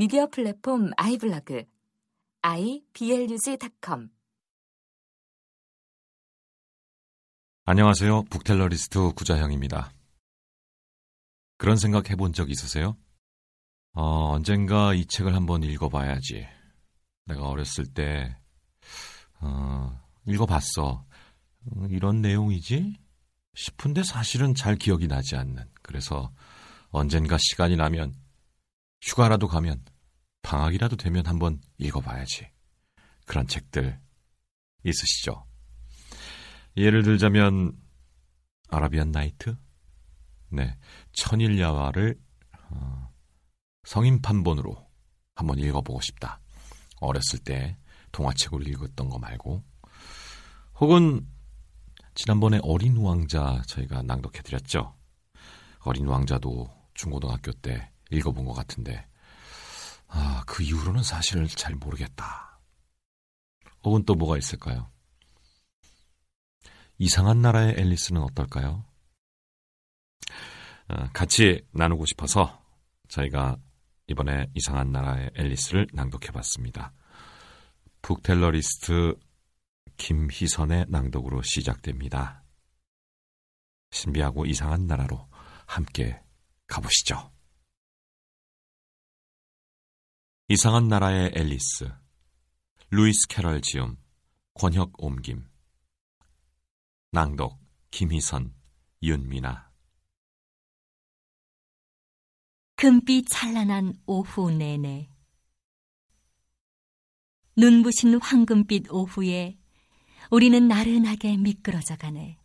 미디어 플랫폼 아이블로그 iblog.com 안녕하세요. 북텔러리스트 구자형입니다. 그런 생각 해본 적 있으세요? 어, 언젠가 이 책을 한번 읽어봐야지. 내가 어렸을 때, 어, 읽어봤어. 어, 이런 내용이지? 싶은데 사실은 잘 기억이 나지 않는. 그래서 언젠가 시간이 나면, 휴가라도 가면, 방학이라도 되면 한번 읽어봐야지. 그런 책들 있으시죠? 예를 들자면 아라비안 나이트, 네, 천일야화를 어, 성인 판본으로 한번 읽어보고 싶다. 어렸을 때 동화책을 읽었던 거 말고, 혹은 지난번에 어린 왕자 저희가 낭독해드렸죠. 어린 왕자도 중고등학교 때 읽어본 것 같은데, 아, 그 이후로는 사실 잘 모르겠다. 혹은 또 뭐가 있을까요? 이상한 나라의 앨리스는 어떨까요? 어, 같이 나누고 싶어서 저희가 이번에 이상한 나라의 앨리스를 낭독해 봤습니다. 북텔러리스트 김희선의 낭독으로 시작됩니다. 신비하고 이상한 나라로 함께 가보시죠. 이상한 나라의 앨리스 루이스 캐럴 지음 권혁 옮김 낭독 김희선 윤미나 금빛 찬란한 오후 내내 눈부신 황금빛 오후에 우리는 나른하게 미끄러져 가네.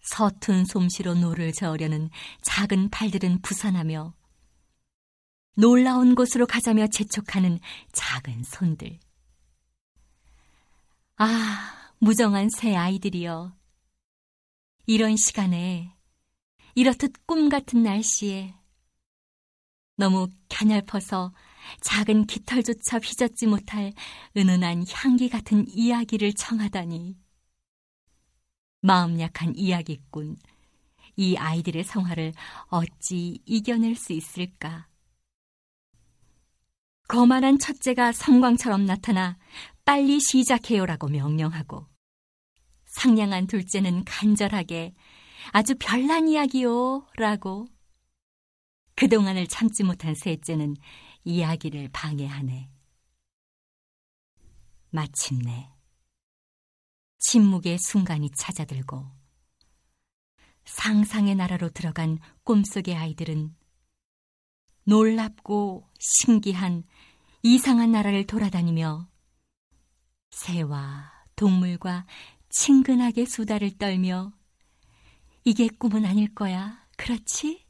서툰 솜씨로 노를 저으려는 작은 팔들은 부산하며 놀라운 곳으로 가자며 재촉하는 작은 손들. 아, 무정한 새 아이들이여. 이런 시간에, 이렇듯 꿈 같은 날씨에, 너무 갸냘퍼서 작은 깃털조차 휘젓지 못할 은은한 향기 같은 이야기를 청하다니. 마음 약한 이야기꾼, 이 아이들의 성화를 어찌 이겨낼 수 있을까? 거만한 첫째가 성광처럼 나타나 빨리 시작해요라고 명령하고 상냥한 둘째는 간절하게 아주 별난 이야기요 라고 그동안을 참지 못한 셋째는 이야기를 방해하네. 마침내 침묵의 순간이 찾아들고 상상의 나라로 들어간 꿈속의 아이들은 놀랍고 신기한 이상한 나라를 돌아다니며 새와 동물과 친근하게 수다를 떨며 이게 꿈은 아닐 거야. 그렇지?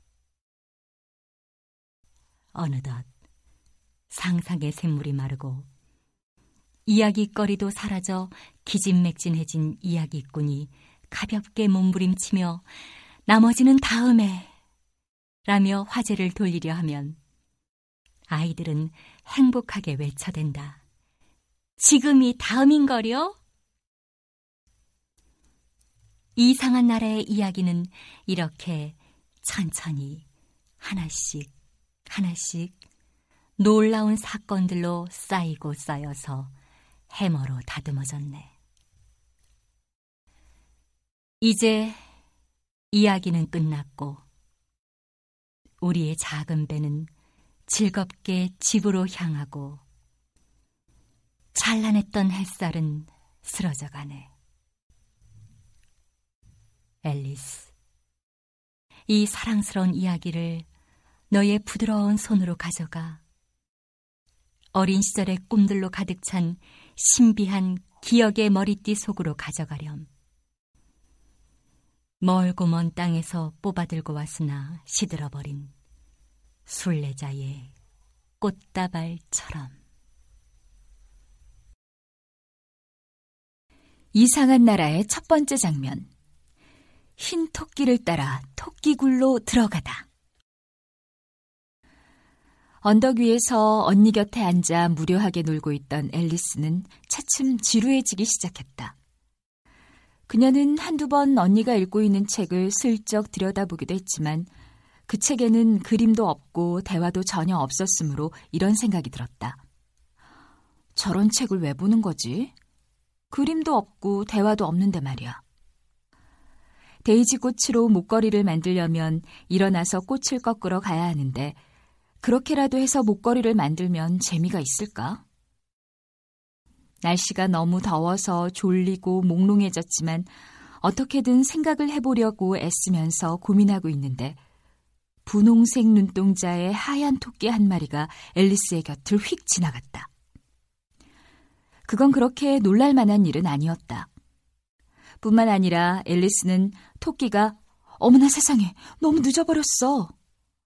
어느덧 상상의 샘물이 마르고 이야기거리도 사라져 기진맥진해진 이야기꾼이 가볍게 몸부림치며 나머지는 다음에 라며 화제를 돌리려 하면 아이들은 행복하게 외쳐댄다. 지금이 다음인거려? 이상한 나라의 이야기는 이렇게 천천히 하나씩 하나씩 놀라운 사건들로 쌓이고 쌓여서 해머로 다듬어졌네. 이제 이야기는 끝났고 우리의 작은 배는 즐겁게 집으로 향하고 찬란했던 햇살은 쓰러져 가네. 앨리스, 이 사랑스러운 이야기를 너의 부드러운 손으로 가져가 어린 시절의 꿈들로 가득 찬 신비한 기억의 머리띠 속으로 가져가렴. 멀고 먼 땅에서 뽑아들고 왔으나 시들어버린 순례자의 꽃다발처럼. 이상한 나라의 첫 번째 장면. 흰 토끼를 따라 토끼굴로 들어가다. 언덕 위에서 언니 곁에 앉아 무료하게 놀고 있던 앨리스는 차츰 지루해지기 시작했다. 그녀는 한두 번 언니가 읽고 있는 책을 슬쩍 들여다보기도 했지만 그 책에는 그림도 없고 대화도 전혀 없었으므로 이런 생각이 들었다. 저런 책을 왜 보는 거지? 그림도 없고 대화도 없는데 말이야. 데이지 꽃으로 목걸이를 만들려면 일어나서 꽃을 꺾으러 가야 하는데 그렇게라도 해서 목걸이를 만들면 재미가 있을까? 날씨가 너무 더워서 졸리고 몽롱해졌지만 어떻게든 생각을 해보려고 애쓰면서 고민하고 있는데 분홍색 눈동자의 하얀 토끼 한 마리가 앨리스의 곁을 휙 지나갔다. 그건 그렇게 놀랄 만한 일은 아니었다. 뿐만 아니라 앨리스는 토끼가 어머나 세상에 너무 늦어버렸어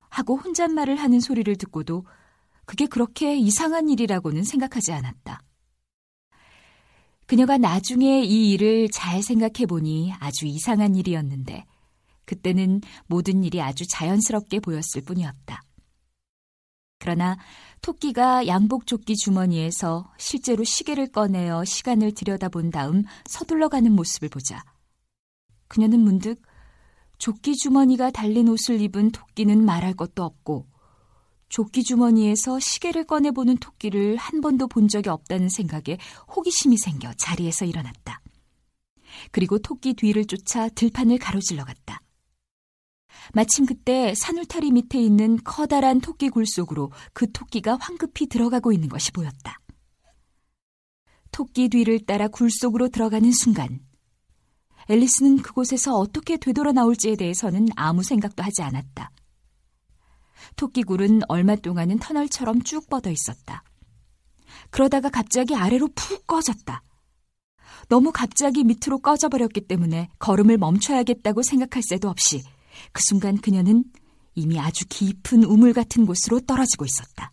하고 혼잣말을 하는 소리를 듣고도 그게 그렇게 이상한 일이라고는 생각하지 않았다. 그녀가 나중에 이 일을 잘 생각해 보니 아주 이상한 일이었는데 그때는 모든 일이 아주 자연스럽게 보였을 뿐이었다. 그러나 토끼가 양복 조끼 주머니에서 실제로 시계를 꺼내어 시간을 들여다본 다음 서둘러 가는 모습을 보자. 그녀는 문득 조끼 주머니가 달린 옷을 입은 토끼는 말할 것도 없고 조끼 주머니에서 시계를 꺼내보는 토끼를 한 번도 본 적이 없다는 생각에 호기심이 생겨 자리에서 일어났다. 그리고 토끼 뒤를 쫓아 들판을 가로질러 갔다. 마침 그때 산울타리 밑에 있는 커다란 토끼 굴 속으로 그 토끼가 황급히 들어가고 있는 것이 보였다. 토끼 뒤를 따라 굴 속으로 들어가는 순간 앨리스는 그곳에서 어떻게 되돌아 나올지에 대해서는 아무 생각도 하지 않았다. 토끼굴은 얼마 동안은 터널처럼 쭉 뻗어 있었다. 그러다가 갑자기 아래로 푹 꺼졌다. 너무 갑자기 밑으로 꺼져버렸기 때문에 걸음을 멈춰야겠다고 생각할 새도 없이 그 순간 그녀는 이미 아주 깊은 우물 같은 곳으로 떨어지고 있었다.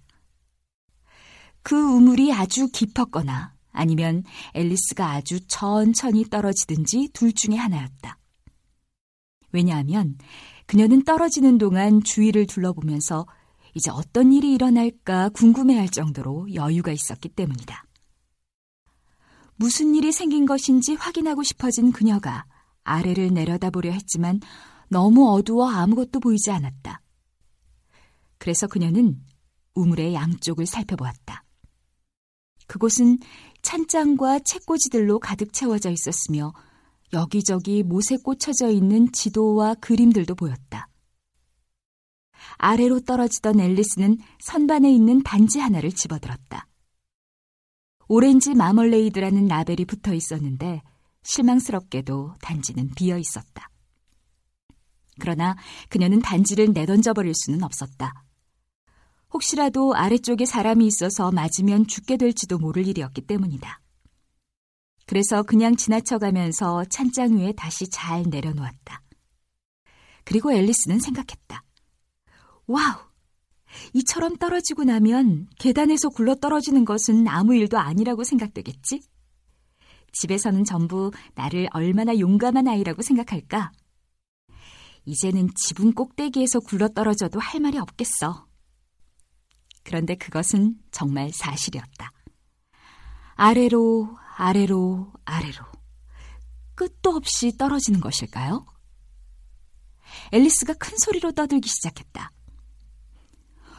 그 우물이 아주 깊었거나 아니면 앨리스가 아주 천천히 떨어지든지 둘 중에 하나였다. 왜냐하면 그녀는 떨어지는 동안 주위를 둘러보면서 이제 어떤 일이 일어날까 궁금해할 정도로 여유가 있었기 때문이다. 무슨 일이 생긴 것인지 확인하고 싶어진 그녀가 아래를 내려다보려 했지만 너무 어두워 아무것도 보이지 않았다. 그래서 그녀는 우물의 양쪽을 살펴보았다. 그곳은 찬장과 책꽂이들로 가득 채워져 있었으며 여기저기 못에 꽂혀져 있는 지도와 그림들도 보였다. 아래로 떨어지던 앨리스는 선반에 있는 반지 하나를 집어들었다. 오렌지 마멀레이드라는 라벨이 붙어 있었는데 실망스럽게도 단지는 비어 있었다. 그러나 그녀는 단지를 내던져 버릴 수는 없었다. 혹시라도 아래쪽에 사람이 있어서 맞으면 죽게 될지도 모를 일이었기 때문이다. 그래서 그냥 지나쳐가면서 찬장 위에 다시 잘 내려놓았다. 그리고 앨리스는 생각했다. 와우! 이처럼 떨어지고 나면 계단에서 굴러 떨어지는 것은 아무 일도 아니라고 생각되겠지? 집에서는 전부 나를 얼마나 용감한 아이라고 생각할까? 이제는 지붕 꼭대기에서 굴러 떨어져도 할 말이 없겠어. 그런데 그것은 정말 사실이었다. 아래로, 아래로, 아래로. 끝도 없이 떨어지는 것일까요? 앨리스가 큰 소리로 떠들기 시작했다.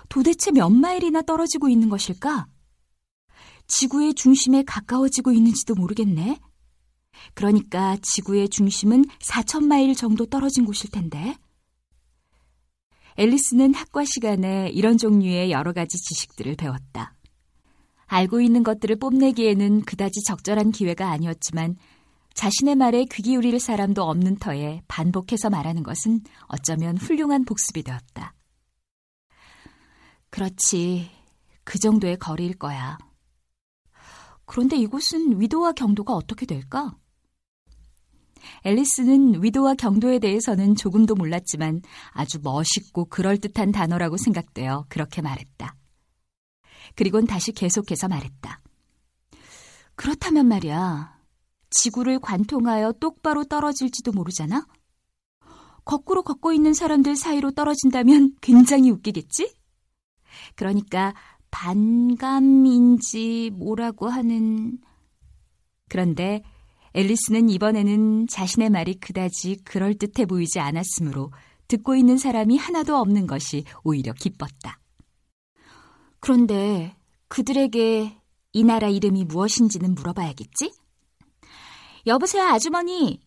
도대체 몇 마일이나 떨어지고 있는 것일까? 지구의 중심에 가까워지고 있는지도 모르겠네. 그러니까 지구의 중심은 4천 마일 정도 떨어진 곳일 텐데. 앨리스는 학과 시간에 이런 종류의 여러 가지 지식들을 배웠다. 알고 있는 것들을 뽐내기에는 그다지 적절한 기회가 아니었지만 자신의 말에 귀 기울일 사람도 없는 터에 반복해서 말하는 것은 어쩌면 훌륭한 복습이 되었다. 그렇지. 그 정도의 거리일 거야. 그런데 이곳은 위도와 경도가 어떻게 될까? 앨리스는 위도와 경도에 대해서는 조금도 몰랐지만 아주 멋있고 그럴듯한 단어라고 생각되어 그렇게 말했다. 그리곤 다시 계속해서 말했다. 그렇다면 말이야. 지구를 관통하여 똑바로 떨어질지도 모르잖아? 거꾸로 걷고 있는 사람들 사이로 떨어진다면 굉장히 웃기겠지? 그러니까 반감인지 뭐라고 하는. 그런데 앨리스는 이번에는 자신의 말이 그다지 그럴듯해 보이지 않았으므로 듣고 있는 사람이 하나도 없는 것이 오히려 기뻤다. 그런데 그들에게 이 나라 이름이 무엇인지는 물어봐야겠지? 여보세요, 아주머니.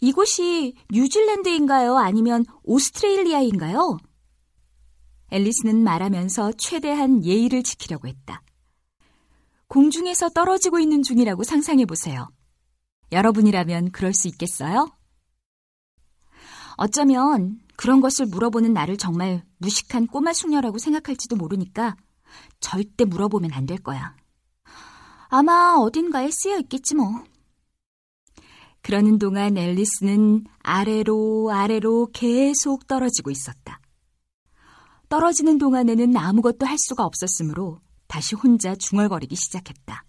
이곳이 뉴질랜드인가요? 아니면 오스트레일리아인가요? 앨리스는 말하면서 최대한 예의를 지키려고 했다. 공중에서 떨어지고 있는 중이라고 상상해 보세요. 여러분이라면 그럴 수 있겠어요? 어쩌면 그런 것을 물어보는 나를 정말 무식한 꼬마 숙녀라고 생각할지도 모르니까 절대 물어보면 안 될 거야. 아마 어딘가에 쓰여 있겠지 뭐. 그러는 동안 앨리스는 아래로 아래로 계속 떨어지고 있었다. 떨어지는 동안에는 아무것도 할 수가 없었으므로 다시 혼자 중얼거리기 시작했다.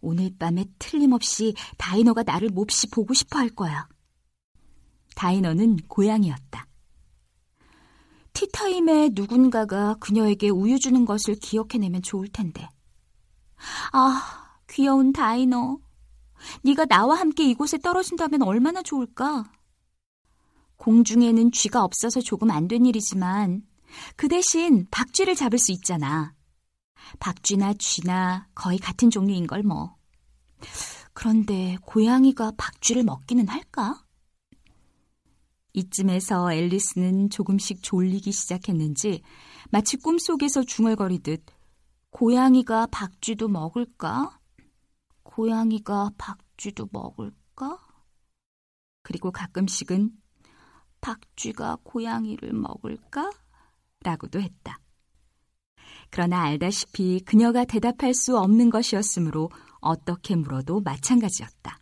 오늘 밤에 틀림없이 다이너가 나를 몹시 보고 싶어 할 거야. 다이너는 고양이였다. 티타임에 누군가가 그녀에게 우유 주는 것을 기억해내면 좋을 텐데. 아, 귀여운 다이너. 네가 나와 함께 이곳에 떨어진다면 얼마나 좋을까? 공중에는 쥐가 없어서 조금 안 된 일이지만 그 대신 박쥐를 잡을 수 있잖아. 박쥐나 쥐나 거의 같은 종류인 걸 뭐. 그런데 고양이가 박쥐를 먹기는 할까? 이쯤에서 앨리스는 조금씩 졸리기 시작했는지 마치 꿈속에서 중얼거리듯 고양이가 박쥐도 먹을까? 고양이가 박쥐도 먹을까? 그리고 가끔씩은 박쥐가 고양이를 먹을까? 라고도 했다. 그러나 알다시피 그녀가 대답할 수 없는 것이었으므로 어떻게 물어도 마찬가지였다.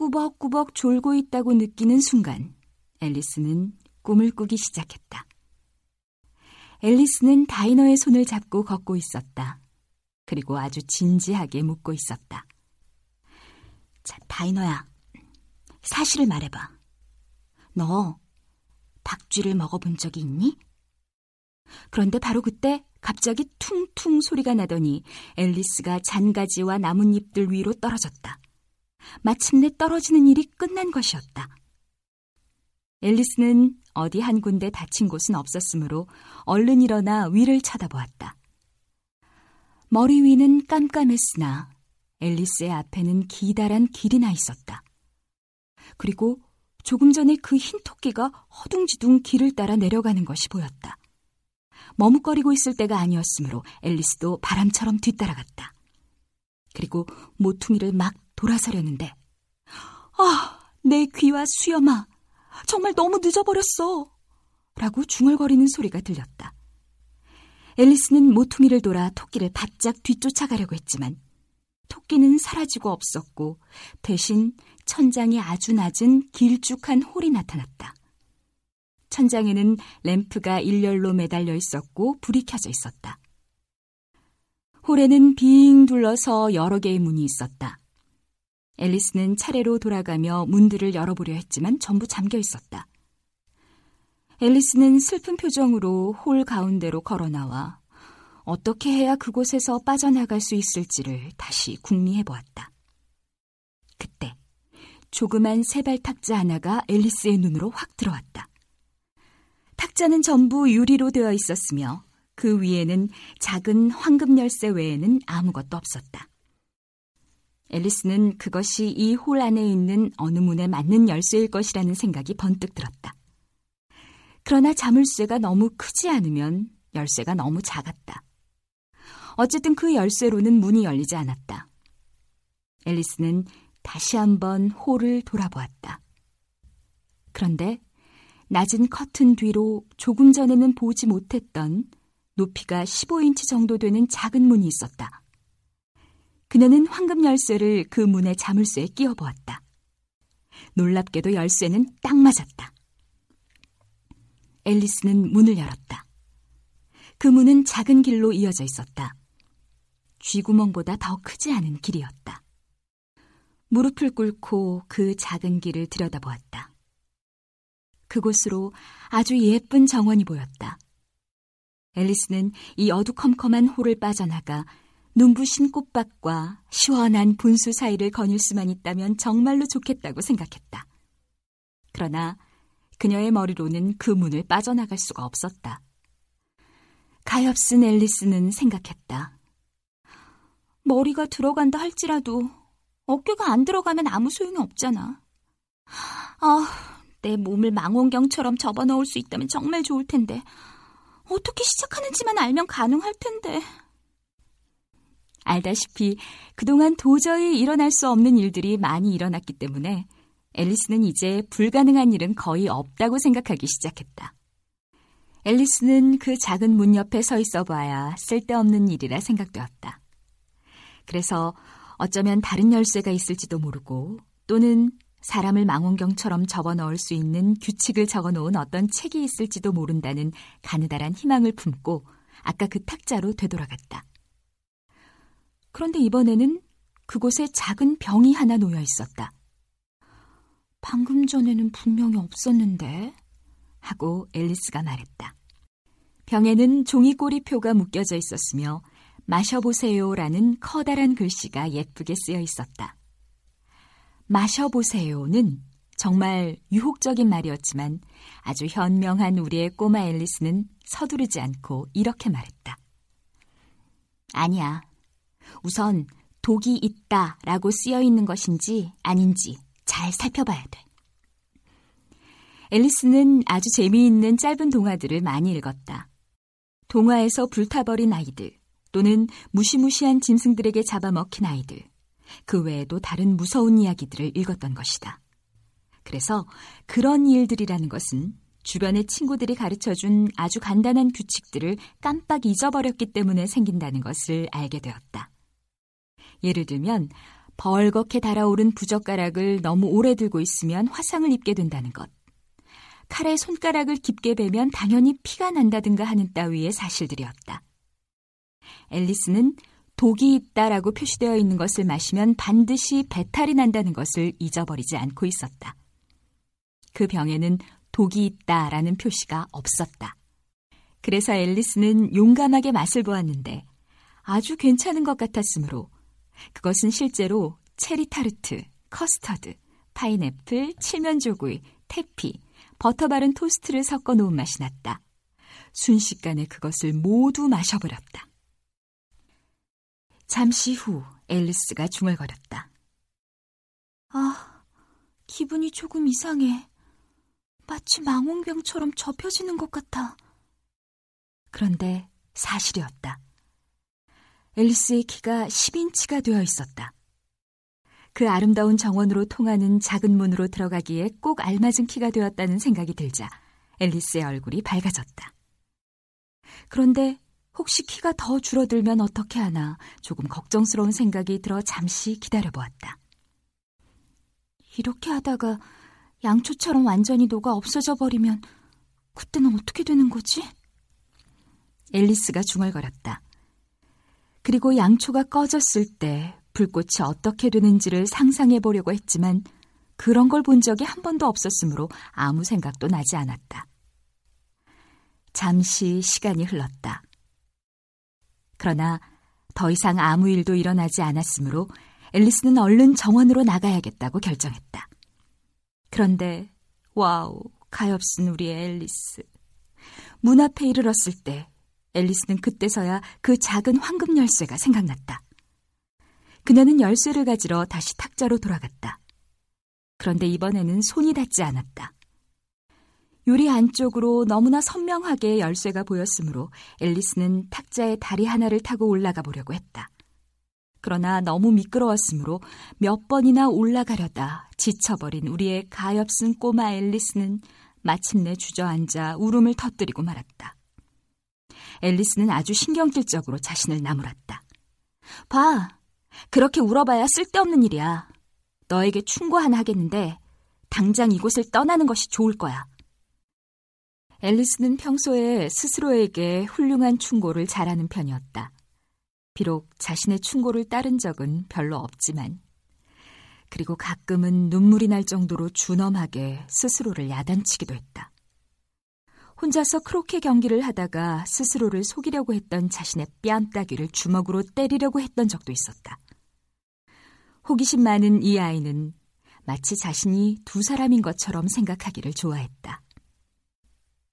꾸벅꾸벅 졸고 있다고 느끼는 순간 앨리스는 꿈을 꾸기 시작했다. 앨리스는 다이너의 손을 잡고 걷고 있었다. 그리고 아주 진지하게 묻고 있었다. 자, 다이너야. 사실을 말해봐. 너 박쥐를 먹어본 적이 있니? 그런데 바로 그때 갑자기 퉁퉁 소리가 나더니 앨리스가 잔가지와 나뭇잎들 위로 떨어졌다. 마침내 떨어지는 일이 끝난 것이었다. 앨리스는 어디 한 군데 다친 곳은 없었으므로 얼른 일어나 위를 쳐다보았다. 머리 위는 깜깜했으나 앨리스의 앞에는 기다란 길이 나 있었다. 그리고 조금 전에 그 흰 토끼가 허둥지둥 길을 따라 내려가는 것이 보였다. 머뭇거리고 있을 때가 아니었으므로 앨리스도 바람처럼 뒤따라갔다. 그리고 모퉁이를 막 돌아서려는데 아, 내 귀와 수염아, 정말 너무 늦어버렸어. 라고 중얼거리는 소리가 들렸다. 앨리스는 모퉁이를 돌아 토끼를 바짝 뒤쫓아가려고 했지만 토끼는 사라지고 없었고 대신 천장이 아주 낮은 길쭉한 홀이 나타났다. 천장에는 램프가 일렬로 매달려 있었고 불이 켜져 있었다. 홀에는 빙 둘러서 여러 개의 문이 있었다. 앨리스는 차례로 돌아가며 문들을 열어보려 했지만 전부 잠겨 있었다. 앨리스는 슬픈 표정으로 홀 가운데로 걸어 나와 어떻게 해야 그곳에서 빠져나갈 수 있을지를 다시 궁리해 보았다. 그때 조그만 세발 탁자 하나가 앨리스의 눈으로 확 들어왔다. 탁자는 전부 유리로 되어 있었으며 그 위에는 작은 황금 열쇠 외에는 아무것도 없었다. 앨리스는 그것이 이 홀 안에 있는 어느 문에 맞는 열쇠일 것이라는 생각이 번뜩 들었다. 그러나 자물쇠가 너무 크지 않으면 열쇠가 너무 작았다. 어쨌든 그 열쇠로는 문이 열리지 않았다. 앨리스는 다시 한번 홀을 돌아보았다. 그런데 낮은 커튼 뒤로 조금 전에는 보지 못했던 높이가 15인치 정도 되는 작은 문이 있었다. 그녀는 황금 열쇠를 그 문의 자물쇠에 끼워 보았다. 놀랍게도 열쇠는 딱 맞았다. 앨리스는 문을 열었다. 그 문은 작은 길로 이어져 있었다. 쥐구멍보다 더 크지 않은 길이었다. 무릎을 꿇고 그 작은 길을 들여다보았다. 그곳으로 아주 예쁜 정원이 보였다. 앨리스는 이 어두컴컴한 홀을 빠져나가 눈부신 꽃밭과 시원한 분수 사이를 거닐 수만 있다면 정말로 좋겠다고 생각했다. 그러나 그녀의 머리로는 그 문을 빠져나갈 수가 없었다. 가엾은 앨리스는 생각했다. 머리가 들어간다 할지라도 어깨가 안 들어가면 아무 소용이 없잖아. 아, 내 몸을 망원경처럼 접어넣을 수 있다면 정말 좋을 텐데. 어떻게 시작하는지만 알면 가능할 텐데. 알다시피 그동안 도저히 일어날 수 없는 일들이 많이 일어났기 때문에 앨리스는 이제 불가능한 일은 거의 없다고 생각하기 시작했다. 앨리스는 그 작은 문 옆에 서 있어 봐야 쓸데없는 일이라 생각되었다. 그래서 어쩌면 다른 열쇠가 있을지도 모르고 또는 사람을 망원경처럼 접어 넣을 수 있는 규칙을 적어 놓은 어떤 책이 있을지도 모른다는 가느다란 희망을 품고 아까 그 탁자로 되돌아갔다. 그런데 이번에는 그곳에 작은 병이 하나 놓여 있었다. 방금 전에는 분명히 없었는데 하고 앨리스가 말했다. 병에는 종이 꼬리표가 묶여져 있었으며 마셔보세요라는 커다란 글씨가 예쁘게 쓰여 있었다. 마셔보세요는 정말 유혹적인 말이었지만 아주 현명한 우리의 꼬마 앨리스는 서두르지 않고 이렇게 말했다. 아니야. 우선 독이 있다 라고 쓰여 있는 것인지 아닌지 잘 살펴봐야 돼. 앨리스는 아주 재미있는 짧은 동화들을 많이 읽었다. 동화에서 불타버린 아이들, 또는 무시무시한 짐승들에게 잡아먹힌 아이들, 그 외에도 다른 무서운 이야기들을 읽었던 것이다. 그래서 그런 일들이라는 것은 주변의 친구들이 가르쳐 준 아주 간단한 규칙들을 깜빡 잊어버렸기 때문에 생긴다는 것을 알게 되었다. 예를 들면, 벌겋게 달아오른 부젓가락을 너무 오래 들고 있으면 화상을 입게 된다는 것. 칼에 손가락을 깊게 베면 당연히 피가 난다든가 하는 따위의 사실들이었다. 앨리스는 독이 있다라고 표시되어 있는 것을 마시면 반드시 배탈이 난다는 것을 잊어버리지 않고 있었다. 그 병에는 독이 있다라는 표시가 없었다. 그래서 앨리스는 용감하게 맛을 보았는데 아주 괜찮은 것 같았으므로 그것은 실제로 체리 타르트, 커스터드, 파인애플, 칠면조구이, 태피, 버터 바른 토스트를 섞어 놓은 맛이 났다. 순식간에 그것을 모두 마셔버렸다. 잠시 후 앨리스가 중얼거렸다. 아, 기분이 조금 이상해. 마치 망원경처럼 접혀지는 것 같아. 그런데 사실이었다. 앨리스의 키가 10인치가 되어 있었다. 그 아름다운 정원으로 통하는 작은 문으로 들어가기에 꼭 알맞은 키가 되었다는 생각이 들자 앨리스의 얼굴이 밝아졌다. 그런데 혹시 키가 더 줄어들면 어떻게 하나 조금 걱정스러운 생각이 들어 잠시 기다려보았다. 이렇게 하다가 양초처럼 완전히 녹아 없어져 버리면 그때는 어떻게 되는 거지? 앨리스가 중얼거렸다. 그리고 양초가 꺼졌을 때 불꽃이 어떻게 되는지를 상상해 보려고 했지만 그런 걸 본 적이 한 번도 없었으므로 아무 생각도 나지 않았다. 잠시 시간이 흘렀다. 그러나 더 이상 아무 일도 일어나지 않았으므로 앨리스는 얼른 정원으로 나가야겠다고 결정했다. 그런데 와우, 가엾은 우리의 앨리스. 문 앞에 이르렀을 때 앨리스는 그때서야 그 작은 황금 열쇠가 생각났다. 그녀는 열쇠를 가지러 다시 탁자로 돌아갔다. 그런데 이번에는 손이 닿지 않았다. 유리 안쪽으로 너무나 선명하게 열쇠가 보였으므로 앨리스는 탁자의 다리 하나를 타고 올라가 보려고 했다. 그러나 너무 미끄러웠으므로 몇 번이나 올라가려다 지쳐버린 우리의 가엾은 꼬마 앨리스는 마침내 주저앉아 울음을 터뜨리고 말았다. 앨리스는 아주 신경질적으로 자신을 나무랐다. 봐, 그렇게 울어봐야 쓸데없는 일이야. 너에게 충고 하나 하겠는데 당장 이곳을 떠나는 것이 좋을 거야. 앨리스는 평소에 스스로에게 훌륭한 충고를 잘하는 편이었다. 비록 자신의 충고를 따른 적은 별로 없지만, 그리고 가끔은 눈물이 날 정도로 준엄하게 스스로를 야단치기도 했다. 혼자서 크로케 경기를 하다가 스스로를 속이려고 했던 자신의 뺨따귀를 주먹으로 때리려고 했던 적도 있었다. 호기심 많은 이 아이는 마치 자신이 두 사람인 것처럼 생각하기를 좋아했다.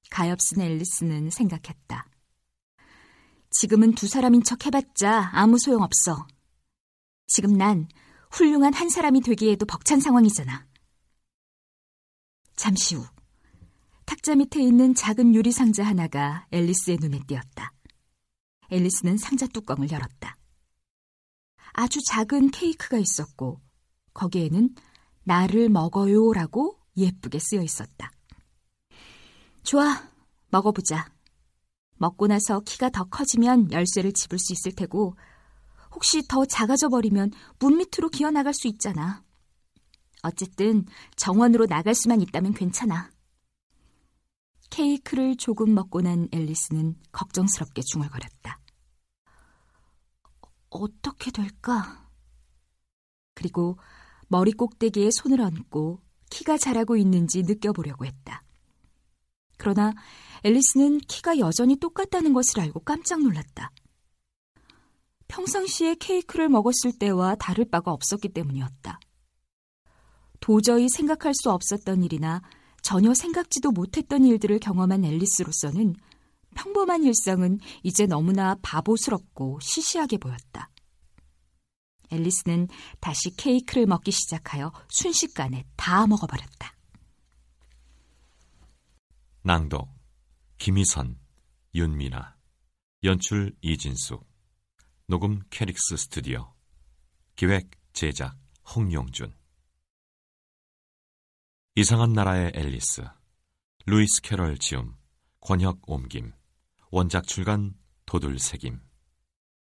가엾은 앨리스는 생각했다. 지금은 두 사람인 척 해봤자 아무 소용없어. 지금 난 훌륭한 한 사람이 되기에도 벅찬 상황이잖아. 잠시 후, 탁자 밑에 있는 작은 유리 상자 하나가 앨리스의 눈에 띄었다. 앨리스는 상자 뚜껑을 열었다. 아주 작은 케이크가 있었고, 거기에는 나를 먹어요라고 예쁘게 쓰여 있었다. 좋아, 먹어보자. 먹고 나서 키가 더 커지면 열쇠를 집을 수 있을 테고, 혹시 더 작아져 버리면 문 밑으로 기어 나갈 수 있잖아. 어쨌든 정원으로 나갈 수만 있다면 괜찮아. 케이크를 조금 먹고 난 앨리스는 걱정스럽게 중얼거렸다. 어떻게 될까? 그리고 머리 꼭대기에 손을 얹고 키가 자라고 있는지 느껴보려고 했다. 그러나 앨리스는 키가 여전히 똑같다는 것을 알고 깜짝 놀랐다. 평상시에 케이크를 먹었을 때와 다를 바가 없었기 때문이었다. 도저히 생각할 수 없었던 일이나 전혀 생각지도 못했던 일들을 경험한 앨리스로서는 평범한 일상은 이제 너무나 바보스럽고 시시하게 보였다. 앨리스는 다시 케이크를 먹기 시작하여 순식간에 다 먹어버렸다. 낭독 김희선, 윤미나 연출 이진숙 녹음 캐릭스 스튜디오 기획 제작 홍용준 이상한 나라의 앨리스 루이스 캐럴 지음 권혁 옮김 원작 출간 도둘 새김